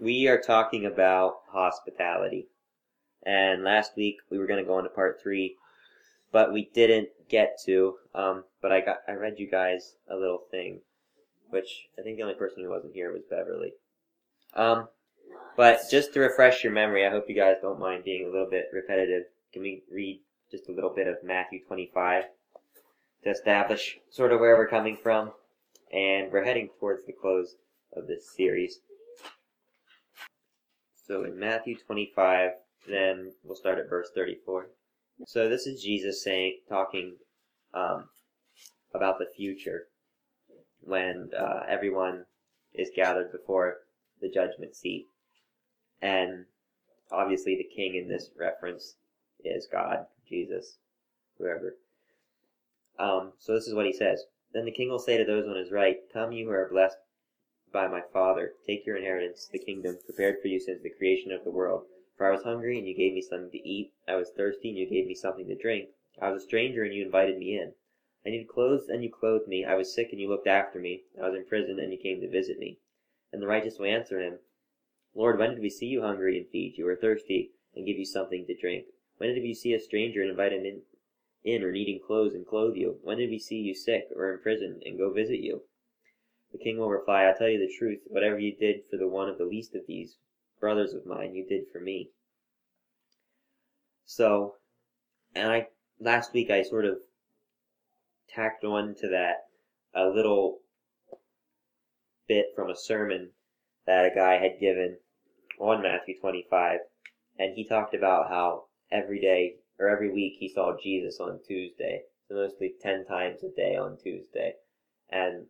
we are talking about hospitality. And last week we were going to go into part three, but we didn't get to. Um, but I got I read you guys a little thing, which I think the only person who wasn't here was Beverly. Um, but just to refresh your memory, I hope you guys don't mind being a little bit repetitive. Can we read just a little bit of Matthew 25 to establish sort of where we're coming from? And we're heading towards the close of this series. So in Matthew 25, then we'll start at verse 34. So this is Jesus saying, talking um, about the future when uh, everyone is gathered before the judgment seat. And obviously, the king in this reference is God, Jesus, whoever. Um, so this is what he says. Then the king will say to those on his right, Come, you who are blessed by my Father, take your inheritance, the kingdom prepared for you since the creation of the world. For I was hungry, and you gave me something to eat. I was thirsty, and you gave me something to drink. I was a stranger, and you invited me in. I needed clothes, and you clothed me. I was sick, and you looked after me. I was in prison, and you came to visit me. And the righteous will answer him, Lord, when did we see you hungry and feed you, or thirsty and give you something to drink? When did we see a stranger and invite him in, in or needing clothes and clothe you? When did we see you sick or in prison and go visit you? The king will reply, I tell you the truth, whatever you did for the one of the least of these brothers of mine, you did for me. So, and I, last week I sort of tacked on to that a little bit from a sermon that a guy had given on Matthew 25, and he talked about how every day or every week he saw Jesus on Tuesday, so mostly 10 times a day on Tuesday. And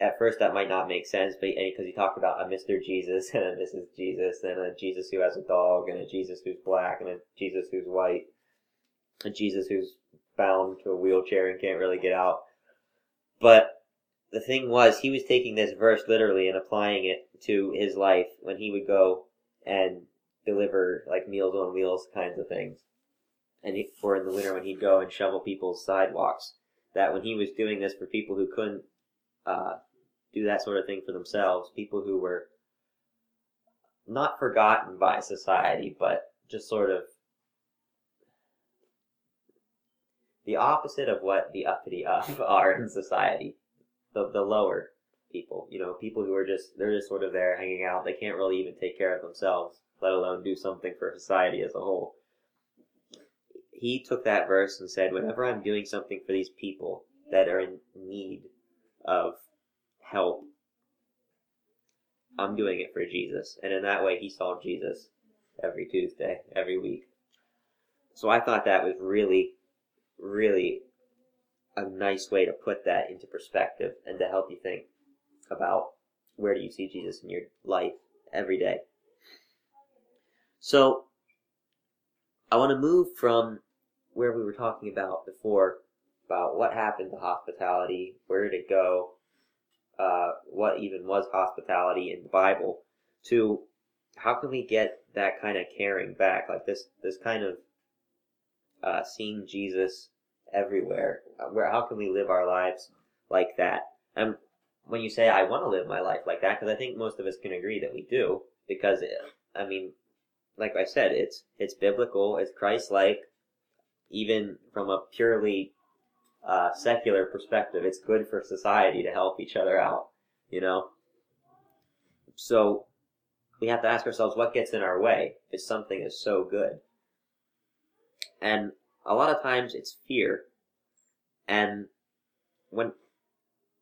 at first that might not make sense, but because he talked about a Mr. Jesus and a Mrs. Jesus and a Jesus who has a dog and a Jesus who's black and a Jesus who's white, a Jesus who's bound to a wheelchair and can't really get out. But the thing was, he was taking this verse literally and applying it to his life when he would go and deliver like Meals on Wheels kinds of things. And he, or in the winter when he'd go and shovel people's sidewalks. That when he was doing this for people who couldn't uh, do that sort of thing for themselves, people who were not forgotten by society, but just sort of the opposite of what the uppity up are in society. The, the lower people, you know, people who are just, they're just sort of there hanging out. They can't really even take care of themselves, let alone do something for society as a whole. He took that verse and said, whenever I'm doing something for these people that are in need of help. I'm doing it for Jesus. And in that way, he saw Jesus every Tuesday, every week. So I thought that was really, really a nice way to put that into perspective and to help you think about where do you see Jesus in your life every day. So I want to move from where we were talking about before about what happened to hospitality, where did it go, uh, what even was hospitality in the Bible to how can we get that kind of caring back, like this this kind of uh, seeing Jesus everywhere. Where how can we live our lives like that? And when you say I want to live my life like that, because I think most of us can agree that we do, because I mean, like I said, it's it's biblical, it's Christ-like, even from a purely uh, secular perspective, it's good for society to help each other out, you know? So we have to ask ourselves what gets in our way if something is so good. And a lot of times it's fear. And when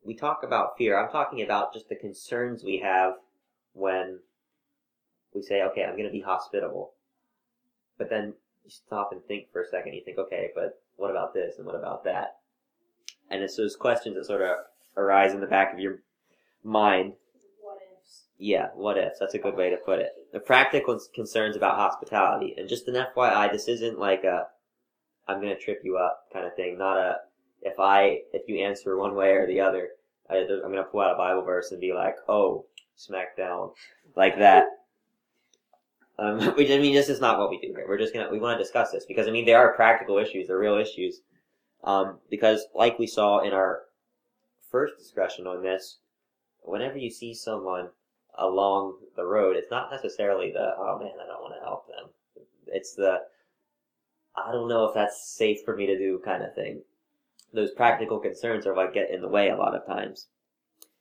we talk about fear, I'm talking about just the concerns we have when we say, okay, I'm going to be hospitable. But then you stop and think for a second. You think, okay, but what about this and what about that? And it's those questions that sort of arise in the back of your mind. What ifs? Yeah, what ifs? That's a good way to put it. The practical concerns about hospitality, and just an FYI, this isn't like a "I'm going to trip you up" kind of thing. Not a if I if you answer one way or the other, I, am going to pull out a Bible verse and be like, "Oh, smack down," like that. Um, which I mean, this is not what we do here. We're just gonna we want to discuss this because I mean, there are practical issues, they're real issues um, because, like we saw in our first discussion on this, whenever you see someone along the road, it's not necessarily the oh man, I don't want to help them. It's the I don't know if that's safe for me to do kind of thing. Those practical concerns are what get in the way a lot of times.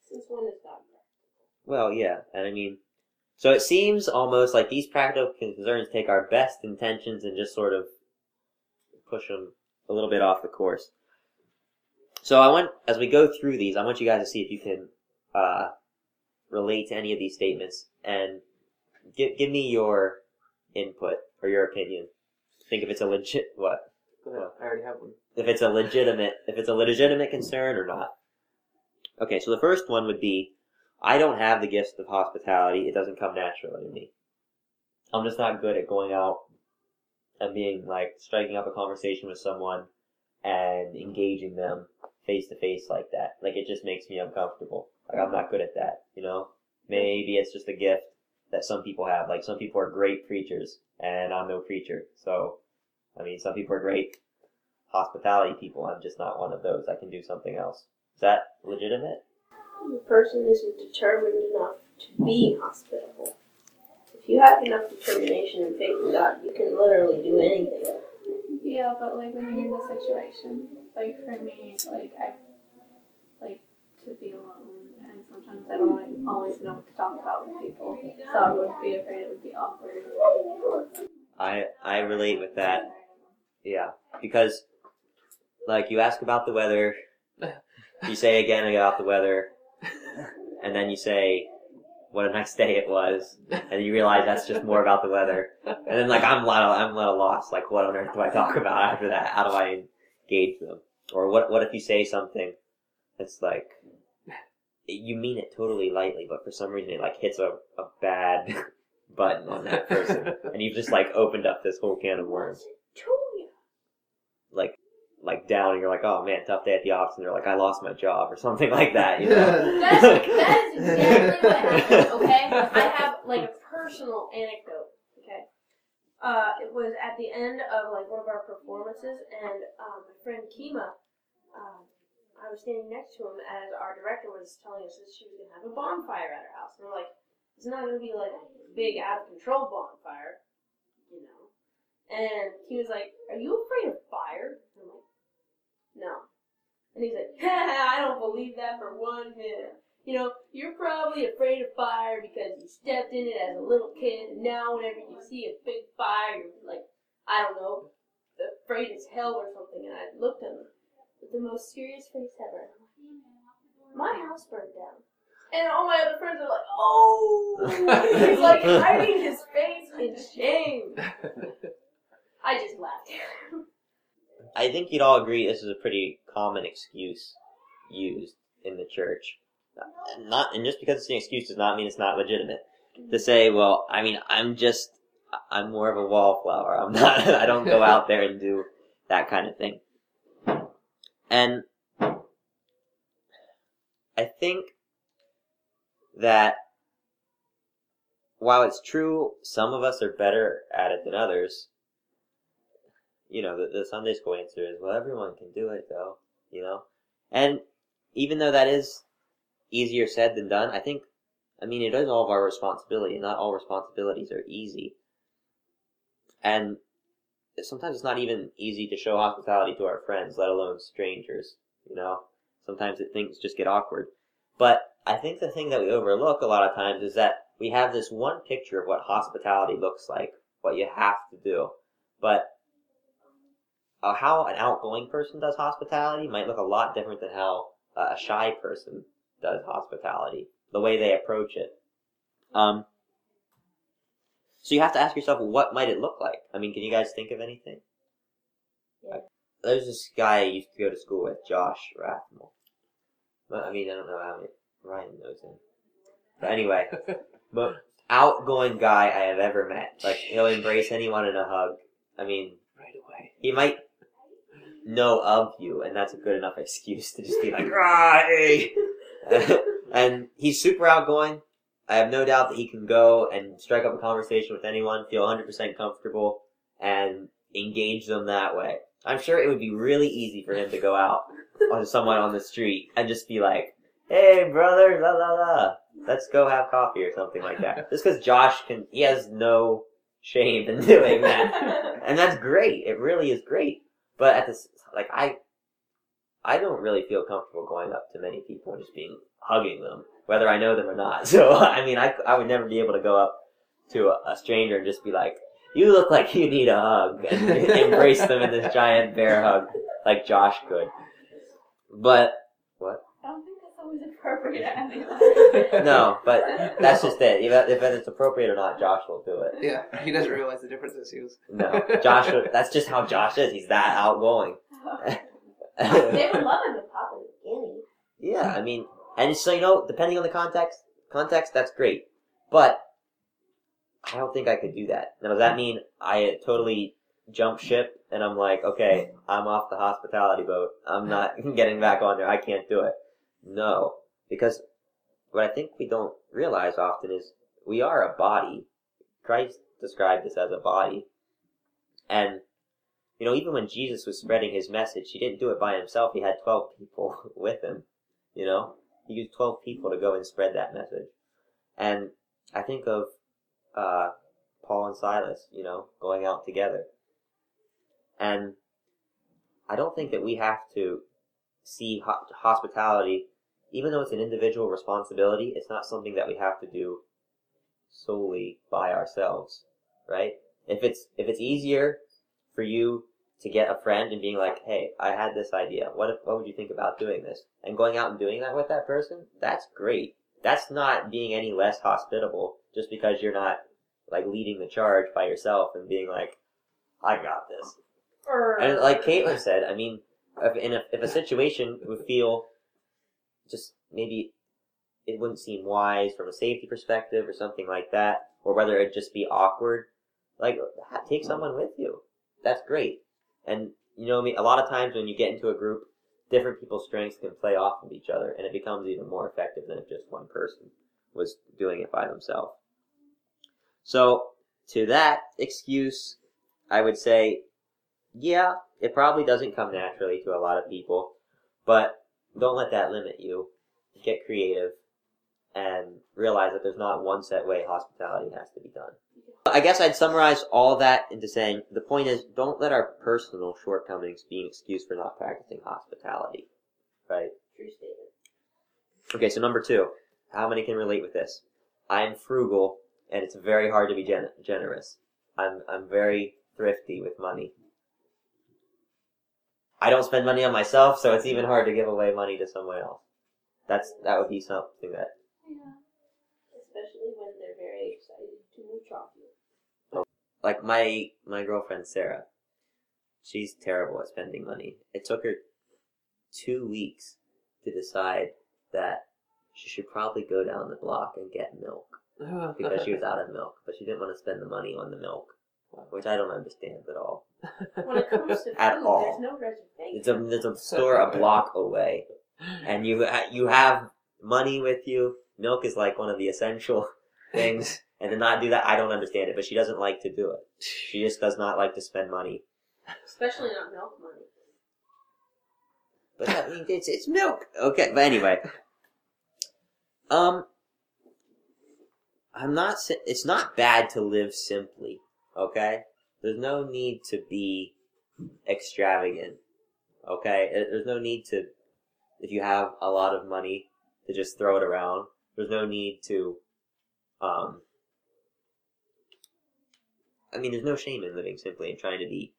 Since when is that? Well, yeah, and I mean, so it seems almost like these practical concerns take our best intentions and just sort of push them a little bit off the course. So I want, as we go through these, I want you guys to see if you can uh, relate to any of these statements and give give me your input or your opinion. Think if it's a legit what Go ahead. I already have one. if it's a legitimate if it's a legitimate concern or not. Okay, so the first one would be I don't have the gift of hospitality. It doesn't come naturally to me. I'm just not good at going out and being like striking up a conversation with someone and engaging them face to face like that. Like it just makes me uncomfortable. Like I'm not good at that, you know? Maybe it's just a gift that some people have. Like some people are great preachers and I'm no preacher. So, I mean, some people are great hospitality people. I'm just not one of those. I can do something else. Is that legitimate? The person isn't determined enough to be hospitable. If you have enough determination and faith in God, you can literally do anything. Yeah, but like when you're in the situation, like for me, like I like to be alone, and sometimes I don't like, always know what to talk about with people, so I would be afraid it would be awkward. I I relate with that. Yeah, because like you ask about the weather, you say again about the weather, and then you say what a nice day it was, and you realize that's just more about the weather. And then like I'm a little, I'm a little lost. Like what on earth do I talk about after that? How do I engage them? Or what what if you say something that's like you mean it totally lightly, but for some reason it like hits a, a bad button on that person, and you've just like opened up this whole can of worms. Like like down, and you're like, oh man, tough day at the office, and you're like, I lost my job or something like that. You know? That's, that is exactly what happened, okay? I have like a personal anecdote, okay? Uh, it was at the end of like one of our performances, and um, my friend Kima, um, I was standing next to him as our director was telling us that she was gonna have a bonfire at her house. And we're like, it's not gonna be like a big out of control bonfire, you know? And he was like, Are you afraid of fire? And I'm like, No. And he's like, I don't believe that for one minute. You know, you're probably afraid of fire because you stepped in it as a little kid, and now whenever you see a big fire, you're like, I don't know, afraid as hell or something. And I looked at him with the most serious face ever. My house burned down. And all my other friends are like, oh! He's like hiding his face in shame. I just laughed. I think you'd all agree this is a pretty common excuse used in the church. Not, and just because it's an excuse does not mean it's not legitimate. Mm-hmm. To say, well, I mean, I'm just, I'm more of a wallflower. I'm not, I don't go out there and do that kind of thing. And I think that while it's true some of us are better at it than others, you know, the, the Sunday school answer is, well, everyone can do it though, you know? And even though that is easier said than done, I think, I mean, it is all of our responsibility, and not all responsibilities are easy. And sometimes it's not even easy to show hospitality to our friends, let alone strangers, you know? Sometimes it, things just get awkward. But I think the thing that we overlook a lot of times is that we have this one picture of what hospitality looks like, what you have to do. But uh, how an outgoing person does hospitality might look a lot different than how uh, a shy person does hospitality, the way they approach it. Um, so you have to ask yourself, what might it look like? I mean, can you guys think of anything? Yeah. There's this guy I used to go to school with, Josh Rathmel. But I mean, I don't know how many Ryan knows him. But anyway, but outgoing guy I have ever met. Like he'll embrace anyone in a hug. I mean, right away. he might know of you, and that's a good enough excuse to just be like, "Ah, hey." and he's super outgoing. I have no doubt that he can go and strike up a conversation with anyone, feel 100% comfortable, and engage them that way. I'm sure it would be really easy for him to go out on someone on the street and just be like, "Hey, brother, la la la," let's go have coffee or something like that. Just because Josh can, he has no shame in doing that, and that's great. It really is great. But at this, like I, I don't really feel comfortable going up to many people and just being hugging them, whether I know them or not. So I mean, I I would never be able to go up to a, a stranger and just be like, "You look like you need a hug," and embrace them in this giant bear hug like Josh could. But don't think that's always appropriate. No, but that's just it. If, if it's appropriate or not, Josh will do it. Yeah, he doesn't realize the differences. He was. No, Josh. That's just how Josh is. He's that outgoing. they would love him to pop in a guinea. yeah, I mean, and so you know, depending on the context, context that's great. But I don't think I could do that. Now, does that mean I totally jump ship and I'm like, okay, I'm off the hospitality boat. I'm not getting back on there. I can't do it. No, because what I think we don't realize often is we are a body. Christ described us as a body. And, you know, even when Jesus was spreading his message, he didn't do it by himself. He had 12 people with him, you know? He used 12 people to go and spread that message. And I think of, uh, Paul and Silas, you know, going out together. And I don't think that we have to see ho- hospitality, even though it's an individual responsibility, it's not something that we have to do solely by ourselves, right? If it's if it's easier for you to get a friend and being like, "Hey, I had this idea. What if, what would you think about doing this?" and going out and doing that with that person, that's great. That's not being any less hospitable just because you're not like leading the charge by yourself and being like, "I got this." And like Caitlin said, I mean, if in a, if a situation would feel just maybe it wouldn't seem wise from a safety perspective or something like that, or whether it'd just be awkward, like take mm-hmm. someone with you. That's great. And you know, I mean, a lot of times when you get into a group, different people's strengths can play off of each other, and it becomes even more effective than if just one person was doing it by themselves. So, to that excuse, I would say yeah, it probably doesn't come naturally to a lot of people, but don't let that limit you. Get creative and realize that there's not one set way hospitality has to be done. I guess I'd summarize all that into saying the point is don't let our personal shortcomings be an excuse for not practicing hospitality. Right? True statement. Okay, so number two. How many can relate with this? I'm frugal and it's very hard to be gen- generous. I'm, I'm very thrifty with money. I don't spend money on myself, so it's even hard to give away money to someone else. That's that would be something that Yeah. Especially when they're very excited to mooch off you. like my my girlfriend Sarah. She's terrible at spending money. It took her two weeks to decide that she should probably go down the block and get milk because she was out of milk, but she didn't want to spend the money on the milk, which I don't understand at all. When it comes to food, At all. there's no reservation. It's a there's a store a block away, and you you have money with you. Milk is like one of the essential things, and to not do that, I don't understand it. But she doesn't like to do it. She just does not like to spend money. Especially not milk money. But I mean, it's it's milk. Okay, but anyway, um, I'm not. It's not bad to live simply. Okay, there's no need to be extravagant. Okay, there's no need to. If you have a lot of money, to just throw it around. There's no need to. Um. I mean, there's no shame in living simply and trying to be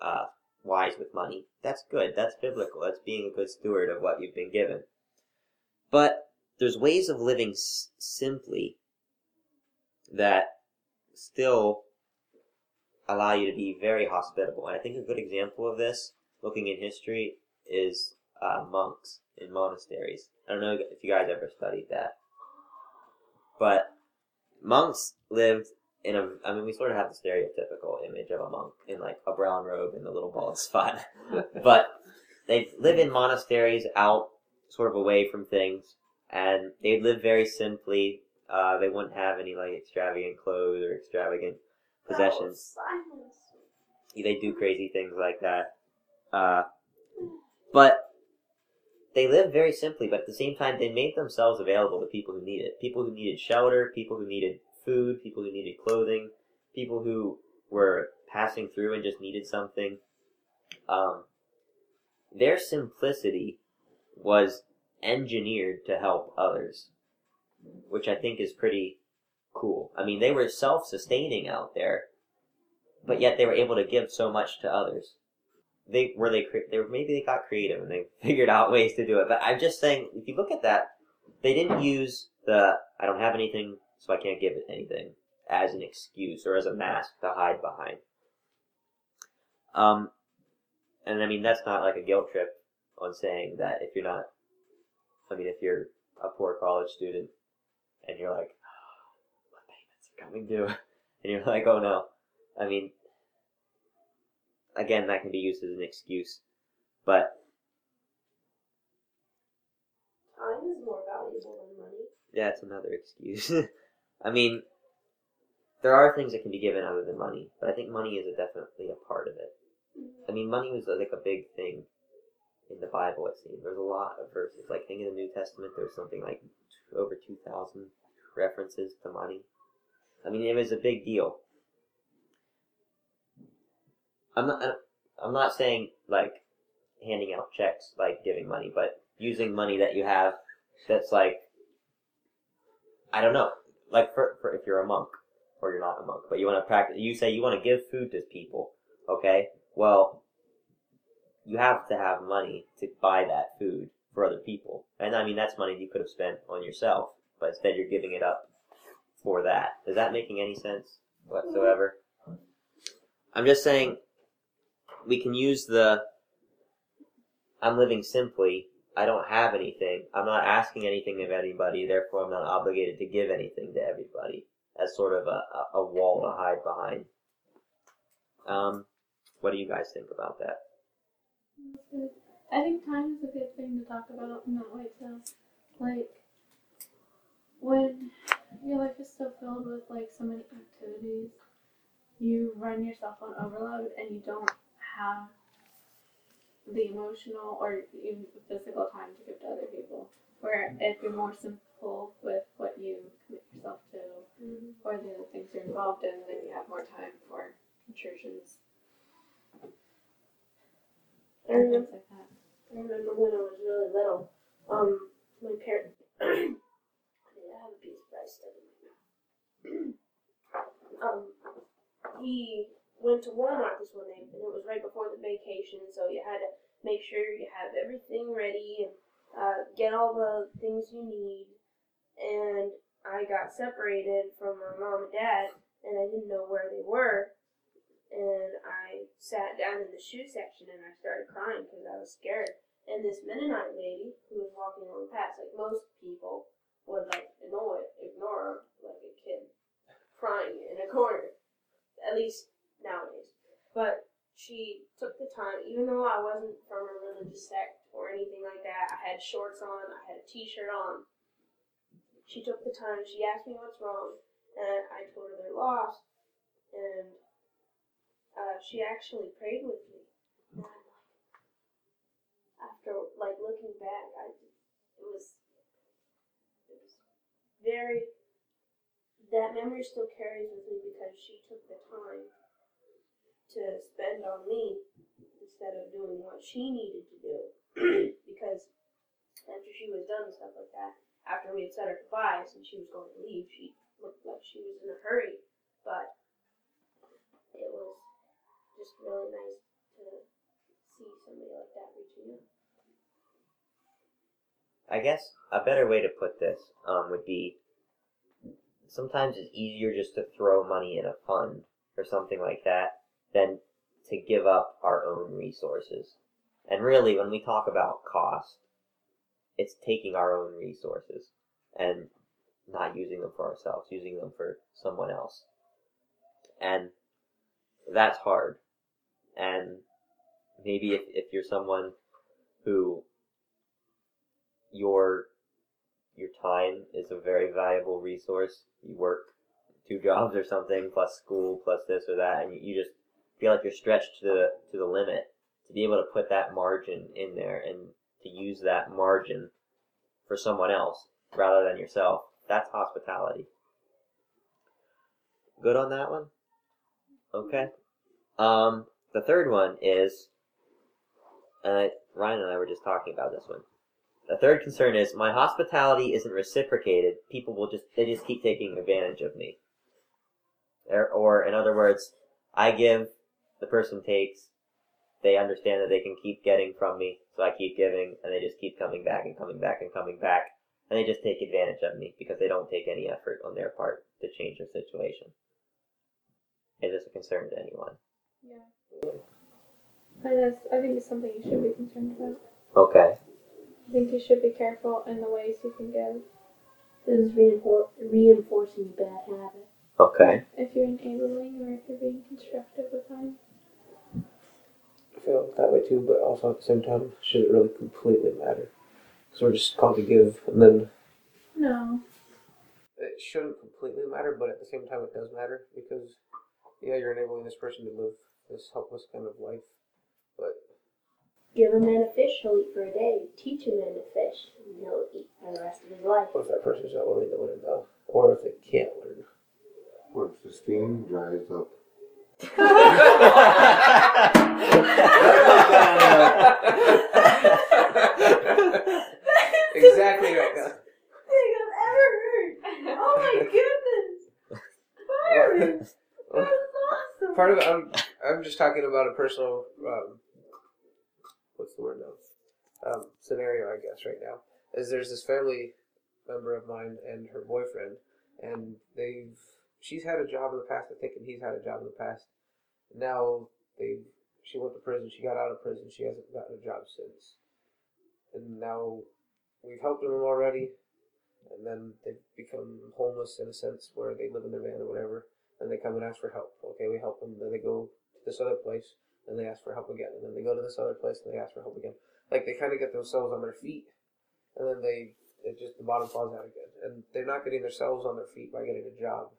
uh, wise with money. That's good. That's biblical. That's being a good steward of what you've been given. But there's ways of living s- simply that still allow you to be very hospitable. And I think a good example of this, looking in history, is uh, monks in monasteries. I don't know if you guys ever studied that. But monks lived in a, I mean, we sort of have the stereotypical image of a monk in like a brown robe and a little bald spot. but they live in monasteries out sort of away from things and they live very simply. Uh, they wouldn't have any like extravagant clothes or extravagant possessions. They do crazy things like that. Uh, but they live very simply, but at the same time, they made themselves available to people who needed it. People who needed shelter, people who needed food, people who needed clothing, people who were passing through and just needed something. Um, their simplicity was engineered to help others, which I think is pretty cool. I mean, they were self-sustaining out there, but yet they were able to give so much to others. They were they they were, maybe they got creative and they figured out ways to do it. But I'm just saying, if you look at that, they didn't use the I don't have anything, so I can't give it anything as an excuse or as a mask to hide behind. Um, and I mean that's not like a guilt trip on saying that if you're not, I mean if you're a poor college student and you're like, oh, my payments are coming due, and you're like, oh no, I mean, again that can be used as an excuse, but Time is more valuable than money. yeah, it's another excuse. I mean, there are things that can be given other than money, but I think money is a, definitely a part of it. Mm-hmm. I mean, money was like a big thing in the Bible. It seems there's a lot of verses. Like think in the New Testament, there's something like over two thousand references to money. I mean, it was a big deal. I'm not. I'm not saying like handing out checks, like giving money, but using money that you have that's like I don't know, like for, for if you're a monk or you're not a monk, but you want to practice. You say you want to give food to people. Okay, well, you have to have money to buy that food for other people, and I mean that's money you could have spent on yourself, but instead you're giving it up for that. Is that making any sense whatsoever? I'm just saying we can use the I'm living simply. I don't have anything. I'm not asking anything of anybody, therefore I'm not obligated to give anything to everybody as sort of a, a, a wall to hide behind. Um, what do you guys think about that? I think time is a good thing to talk about in that way too. Like when your life is so filled with like so many activities, you run yourself on overload and you don't have the emotional or even physical time to give to other people. Where if you're more simple with what you commit yourself to or the other things you're involved in, then you have more time for intrusions I and remember, things like that. I remember when I was really little, um, my parents. I have a piece of rice stuck in my mouth. um, he went to Walmart this one day, and it was right before the vacation, so you had to make sure you have everything ready and uh, get all the things you need. And I got separated from my mom and dad, and I didn't know where they were. And I sat down in the shoe section and I started crying because I was scared. And this Mennonite lady who was walking along past, like most people would like ignore ignore like a kid crying in a corner, at least nowadays. But she took the time, even though I wasn't from a religious sect or anything like that. I had shorts on, I had a T-shirt on. She took the time. She asked me what's wrong, and I told her they're lost. And uh, she actually prayed with me. And after like looking back, I it was it was very that memory still carries with me because she took the time to spend on me instead of doing what she needed to do. because after she was done and stuff like that, after we had said our goodbyes and she was going to leave, she looked like she was in a hurry. But it was just really nice to see somebody like that reaching out. I guess a better way to put this um, would be sometimes it's easier just to throw money in a fund or something like that than to give up our own resources. And really, when we talk about cost, it's taking our own resources and not using them for ourselves, using them for someone else. And that's hard. And maybe if, if you're someone who your your time is a very valuable resource. You work two jobs or something, plus school, plus this or that, and you, just feel like you're stretched to the to the limit. To be able to put that margin in there and to use that margin for someone else rather than yourself. That's hospitality. Good on that one? Okay. Um, the third one is, and I, Ryan and I were just talking about this one. The third concern is my hospitality isn't reciprocated. People will just they just keep taking advantage of me. Or, or in other words, I give, the person takes. They understand that they can keep getting from me, so I keep giving, and they just keep coming back and coming back and coming back, and they just take advantage of me because they don't take any effort on their part to change their situation. Is this a concern to anyone? Yeah. That's, I think it's something you should be concerned about. Okay. I think you should be careful in the ways you can give. This is reinfor- reinforcing a bad habit. Okay. If you're enabling or if you're being constructive with them. I feel that way too, but also at the same time, should it really completely matter? Because we're just called to give, and then No. it shouldn't completely matter, but at the same time, it does matter because, yeah, you're enabling this person to live this helpless kind of life, but Give a man a fish, he'll eat for a day. Teach a man to fish, and he'll eat for the rest of his life. what if that person's not willing to learn though, or if they can't learn? What if the steam dries up? exactly right. Now. thing I've ever heard. Oh my goodness! Byron, that's awesome. Part of it, I'm, I'm just talking about a personal, um, what's the word now? Um, scenario, I guess, right now. Is there's this family member of mine and her boyfriend, and they've, she's had a job in the past, I think, and he's had a job in the past. Now they, she went to prison, she got out of prison, she hasn't gotten a job since. And now we've helped them already, and then they've become homeless in a sense where they live in their van or whatever and they come and ask for help. Okay, we help them. Then they go to this other place, and they ask for help again. And then they go to this other place, and they ask for help again. Like they kind of get themselves on their feet, and then they it just the bottom falls out again. And they're not getting themselves on their feet by getting a job.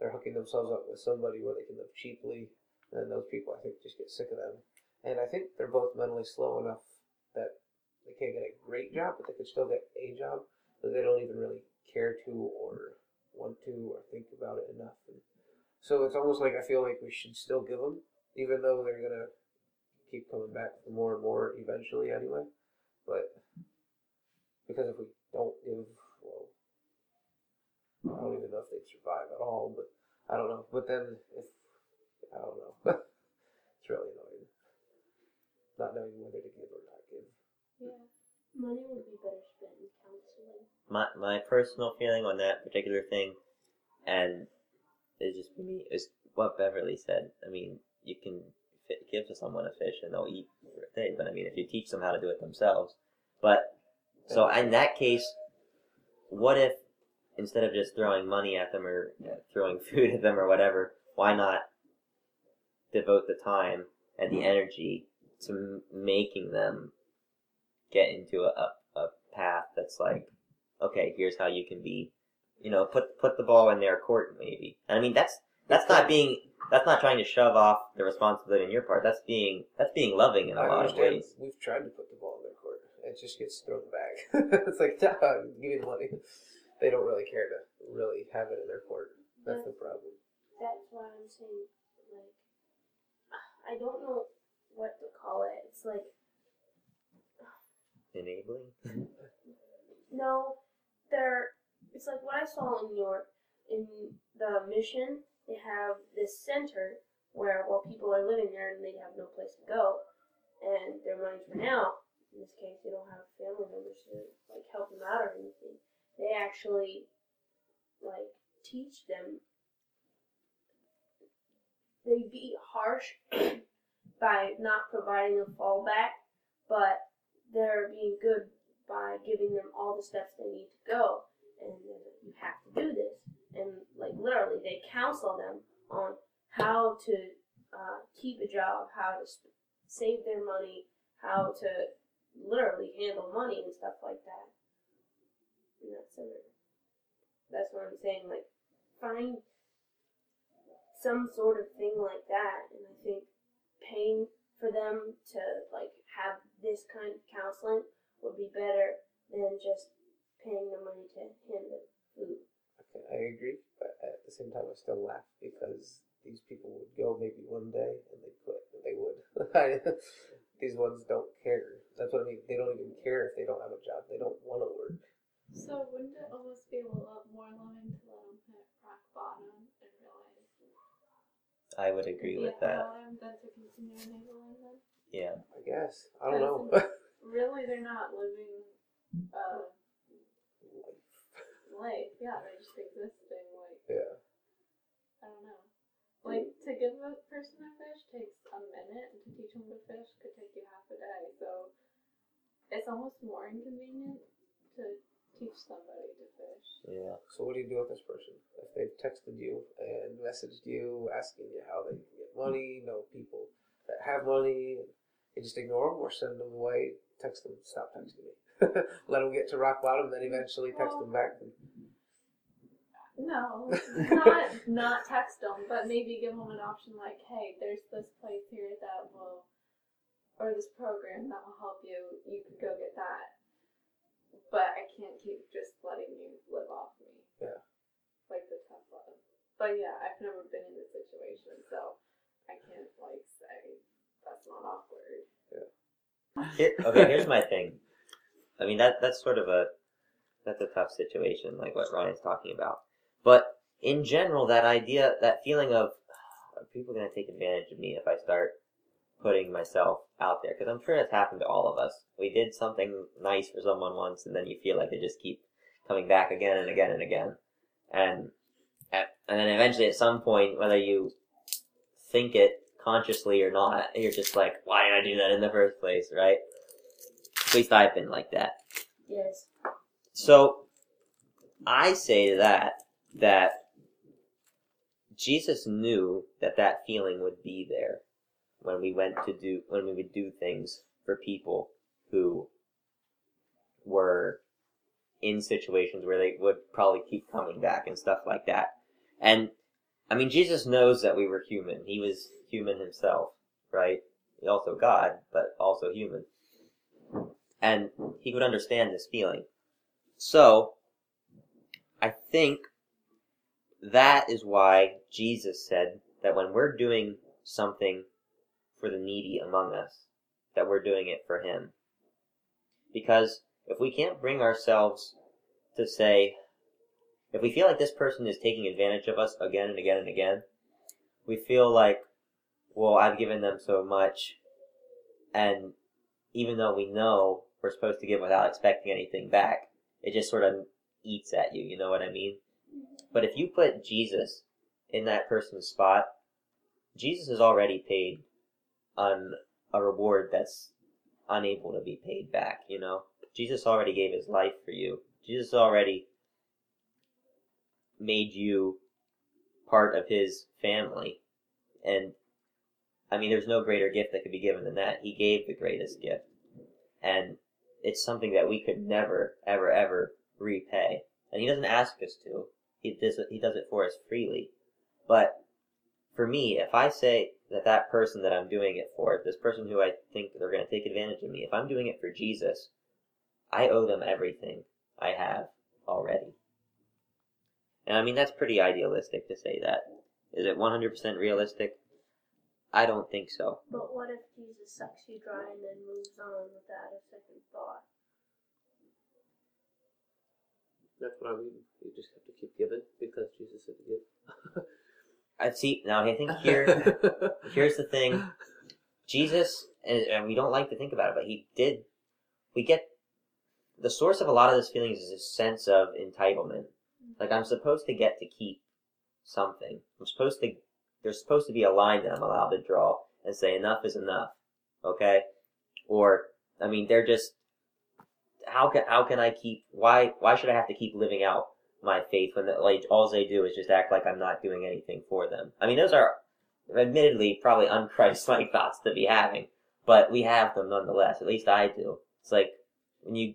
They're hooking themselves up with somebody where they can live cheaply, and those people I think just get sick of them. And I think they're both mentally slow enough that they can't get a great job, but they could still get a job, but they don't even really care to or want to or think about it enough. And so it's almost like I feel like we should still give them, even though they're gonna keep coming back for more and more eventually anyway. But because if we don't give, well, I don't even know if they'd survive at all. But I don't know. But then if I don't know, it's really annoying not knowing whether to give or not give. Yeah. Money would be better spent in counseling. my my personal feeling on that particular thing, and it's just me is what Beverly said. I mean, you can give to someone a fish and they'll eat for a day, but I mean, if you teach them how to do it themselves, but so in that case, what if instead of just throwing money at them or uh, throwing food at them or whatever, why not devote the time and the energy to m- making them get into a, a, a path that's like, okay, here's how you can be, you know, put put the ball in their court maybe. And I mean that's that's not being that's not trying to shove off the responsibility on your part. That's being that's being loving in a I lot of ways. We've tried to put the ball in their court. It just gets thrown back. it's like, "Duh, give me the money. They don't really care to really have it in their court. That's the problem. That's why I'm saying, like, I don't know what to call it. It's like, Enabling. no, they're, it's like what I saw in New York. In the mission, they have this center where, while people are living there and they have no place to go, and their money's run out, in this case, they don't have family members to, like, help them out or anything. They actually, like, teach them they be harsh by not providing a fallback, but they're being good by giving them all the steps they need to go. And you have to do this. And like literally, they counsel them on how to uh, keep a job, how to save their money, how to literally handle money and stuff like that. And that's it. That's what I'm saying. Like, find some sort of thing like that, and I think paying for them to like have this kind of counseling would be better than just paying the money to the food. Okay, I agree, but at the same time, I still laugh because these people would go maybe one day and they quit. They would. these ones don't care. That's what I mean. They don't even care if they don't have a job. They don't want to work. So wouldn't it almost be a lot more loving to let them hit rock bottom and realize I would agree with that. bottom than to continue enabling them? Yeah. I guess. I don't know. Really, they're not living uh, life. Yeah, they're just existing. Like yeah. I don't know. Like to give a person a fish takes a minute, and to teach them to fish could take you half a day. So it's almost more inconvenient to teach somebody to fish. Yeah. So what do you do with this person? If they've texted you and messaged you asking you how they can get money, know people that have money, you just ignore them or send them away. Text them, stop texting me. Let them get to rock bottom, then eventually text them back. No, not not text them, but maybe give them an option like, hey, there's this place here that will, or this program that will help you. You could go get that, but I can't keep just letting you live off me. Yeah. Like the tough love. But yeah, I've never been in this situation, so I can't like say that's not awkward. Here, okay, here's my thing. I mean that that's sort of a that's a tough situation, like what Ryan's talking about. But in general, that idea, that feeling of ah, are people going to take advantage of me if I start putting myself out there? Because I'm sure it's happened to all of us. We did something nice for someone once, and then you feel like they just keep coming back again and again and again, and at, and then eventually, at some point, whether you think it consciously or not, you're just like, why did I do that in the first place, right? At least I've been like that. Yes. So I say to that that Jesus knew that that feeling would be there when we went to do when we would do things for people who were in situations where they would probably keep coming back and stuff like that. And I mean Jesus knows that we were human. He was human himself, right? Also God, but also human. And he would understand this feeling. So, I think that is why Jesus said that when we're doing something for the needy among us, that we're doing it for Him. Because if we can't bring ourselves to say, if we feel like this person is taking advantage of us again and again and again, we feel like, well, I've given them so much, and even though we know we're supposed to give without expecting anything back, it just sort of eats at you, you know what I mean? But if you put Jesus in that person's spot, Jesus has already paid on a reward that's unable to be paid back, you know? Jesus already gave his life for you. Jesus already made you part of his family. And I mean, there's no greater gift that could be given than that. He gave the greatest gift. And it's something that we could never, ever, ever repay. And he doesn't ask us to. He does it, he does it for us freely. But for me, if I say that that person that I'm doing it for, this person who I think they're going to take advantage of me, if I'm doing it for Jesus, I owe them everything I have already. And I mean, that's pretty idealistic to say that. Is it 100% realistic? I don't think so. But what if Jesus sucks you dry and then moves on without a second thought? That's what I mean. You just have to keep giving because Jesus said to give. I see. Now I think here, here's the thing. Jesus, and, and we don't like to think about it, but he did. We get the source of a lot of this feelings is a sense of entitlement. Mm-hmm. Like I'm supposed to get to keep something. I'm supposed to. There's supposed to be a line that I'm allowed to draw and say enough is enough. Okay, or I mean, they're just. How can how can I keep why why should I have to keep living out my faith when the, like all they do is just act like I'm not doing anything for them. I mean, those are admittedly probably unchristlike thoughts to be having, but we have them nonetheless. At least I do. It's like when you,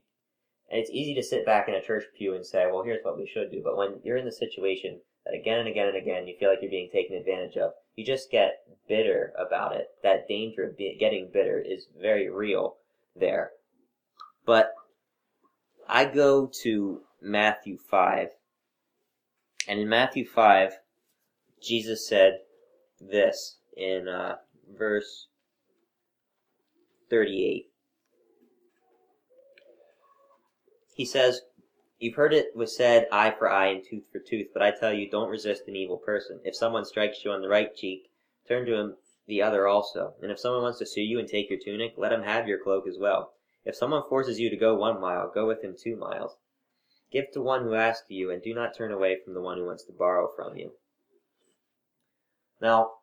and it's easy to sit back in a church pew and say, "Well, here's what we should do," but when you're in the situation that again and again and again you feel like you're being taken advantage of, you just get bitter about it. That danger of be- getting bitter is very real there. But I go to Matthew 5. And in Matthew 5, Jesus said this in uh, verse 38. He says, You've heard it was said, eye for eye and tooth for tooth, but I tell you, don't resist an evil person. If someone strikes you on the right cheek, turn to him the other also. And if someone wants to sue you and take your tunic, let him have your cloak as well. If someone forces you to go one mile, go with him two miles. Give to one who asks you, and do not turn away from the one who wants to borrow from you. Now,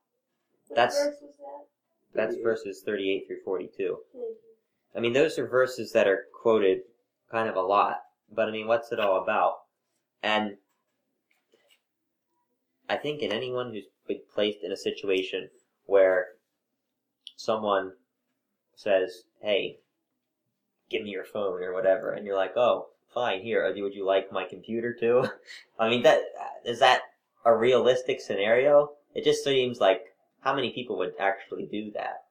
That's- that? that's verses 38 through 42. I mean, those are verses that are quoted kind of a lot, but I mean, what's it all about? And I think in anyone who's been placed in a situation where someone says, "Hey, give me your phone" or whatever, and you're like, "Oh, fine, here. uh, Would you like my computer too?" I mean, that is that a realistic scenario? It just seems like how many people would actually do that?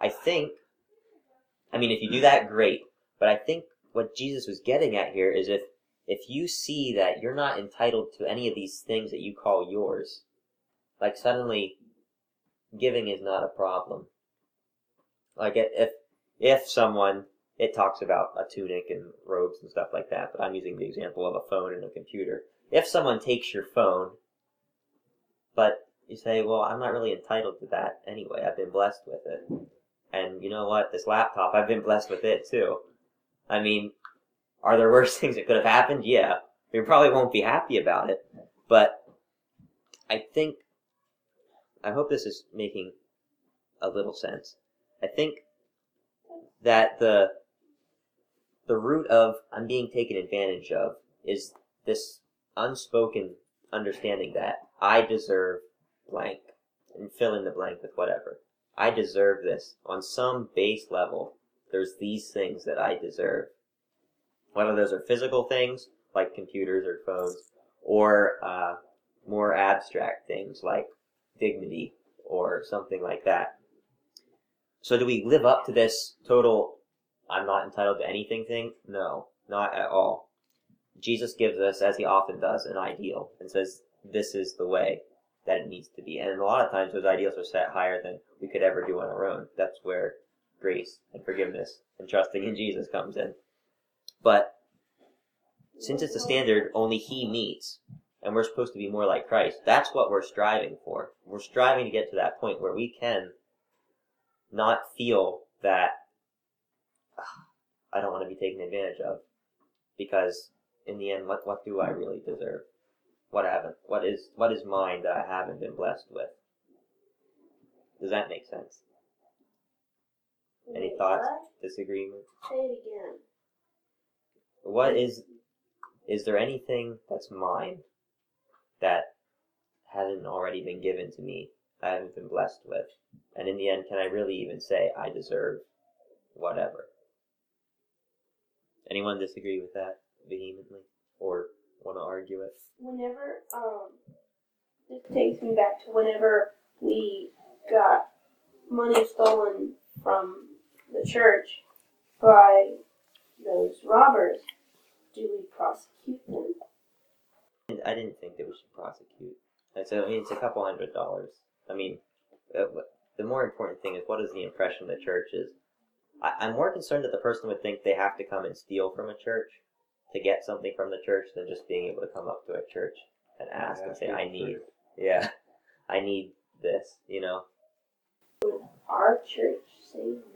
I think I mean, if you do that, great. But I think what Jesus was getting at here is if if you see that you're not entitled to any of these things that you call yours, like suddenly giving is not a problem. Like if if someone it talks about a tunic and robes and stuff like that, but I'm using the example of a phone and a computer. If someone takes your phone, but you say, "Well, I'm not really entitled to that anyway. I've been blessed with it." And you know what? This laptop, I've been blessed with it too. I mean, are there worse things that could have happened? Yeah. We probably won't be happy about it. But I think, I hope this is making a little sense. I think that the, the root of I'm being taken advantage of is this unspoken understanding that I deserve blank and fill in the blank with whatever. I deserve this. On some base level, there's these things that I deserve. Whether those are physical things, like computers or phones, or uh, more abstract things like dignity or something like that. So do we live up to this total, I'm not entitled to anything thing? No, not at all. Jesus gives us, as he often does, an ideal and says, this is the way that it needs to be. And a lot of times those ideals are set higher than we could ever do on our own. That's where grace and forgiveness and trusting in Jesus comes in. But since it's a standard only he meets, and we're supposed to be more like Christ, that's what we're striving for. We're striving to get to that point where we can not feel that "Ah, I don't want to be taken advantage of. Because in the end, what, what do I really deserve? What haven't? What is what is mine that I haven't been blessed with? Does that make sense? Any thoughts? Disagreement? Say it again. What is is there anything that's mine that hasn't already been given to me? I haven't been blessed with. And in the end, can I really even say I deserve whatever? Anyone disagree with that vehemently? Or want to argue it? Whenever, um, this takes me back to whenever we got money stolen from the church by those robbers. Do we prosecute them? I didn't think that we should prosecute. And so, I mean, it's a couple hundred dollars. I mean, uh, the more important thing is what is the impression the church is. I, I'm more concerned that the person would think they have to come and steal from a church to get something from the church than just being able to come up to a church and ask and say, I need, yeah, I need this, you know? Our church say no.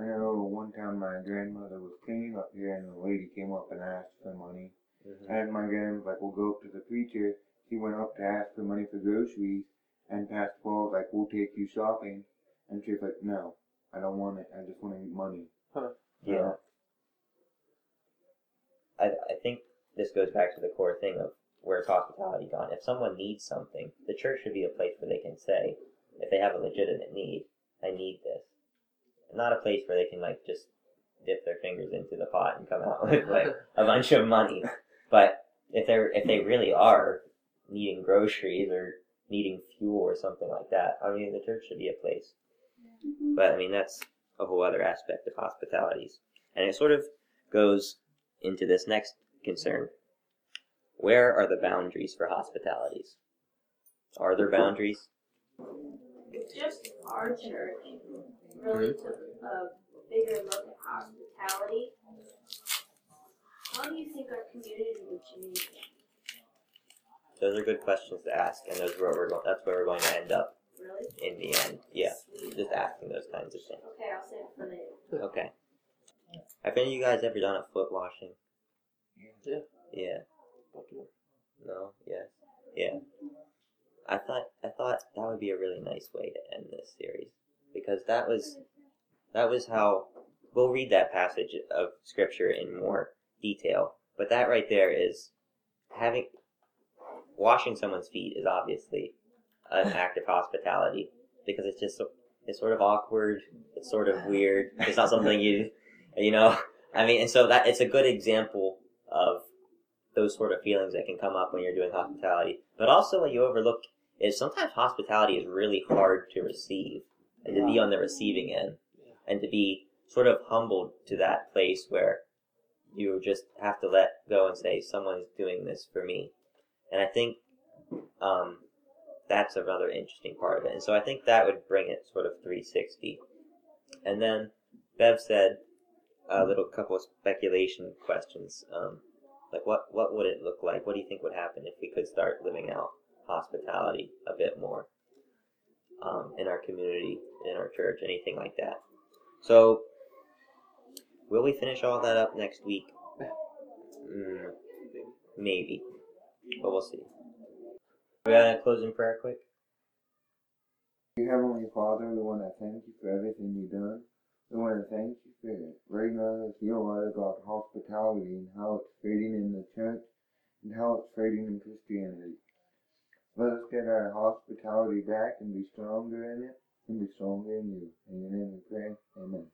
I know one time my grandmother was cleaning up here and a lady came up and asked for money. Mm-hmm. And my grandma was like, we'll go up to the preacher. He went up to ask for money for groceries and Pastor Paul was like, we'll take you shopping. And she was like, no, I don't want it. I just want to eat money. Yeah. I, I think this goes back to the core thing of where's hospitality gone. If someone needs something, the church should be a place where they can say, if they have a legitimate need, I need this. Not a place where they can like just dip their fingers into the pot and come out with like a bunch of money. But if they're if they really are needing groceries or needing fuel or something like that, I mean the church should be a place. Mm-hmm. But I mean that's a whole other aspect of hospitalities. And it sort of goes into this next concern. Where are the boundaries for hospitalities? Are there boundaries? It's just our church really took a uh, bigger look at hospitality. How do you think our community would change? Those are good questions to ask, and those where we're go- that's where we're going to end up Really? in the end. Yeah, just asking those kinds of things. Okay, I'll save it for later. Okay. Have any of you guys ever done a foot washing? Yeah. Yeah. No. Yes. Yeah. I thought I thought that would be a really nice way to end this series because that was that was how we'll read that passage of scripture in more detail, but that right there is having washing someone's feet is obviously an act of hospitality because it's just it's sort of awkward, it's sort of weird. It's not something you you know. I mean, and so that it's a good example of those sort of feelings that can come up when you're doing hospitality. But also, you overlook is sometimes hospitality is really hard to receive and to be on the receiving end and to be sort of humbled to that place where you just have to let go and say, someone's doing this for me. And I think um, that's another interesting part of it. And so I think that would bring it sort of 360. And then Bev said a little couple of speculation questions. Um, like what what would it look like? What do you think would happen if we could start living out hospitality a bit more um, in our community, in our church, anything like that? So, will we finish all that up next week? Mm, maybe, but we'll see. We got a closing prayer, quick. Dear Heavenly Father, we want to thank you for everything you've done. We want to thank you for bringing us your word about hospitality and how it's fading in the church and how it's fading in Christianity. Let us get our hospitality back and be stronger in it and be stronger in you. In your name we pray. Amen.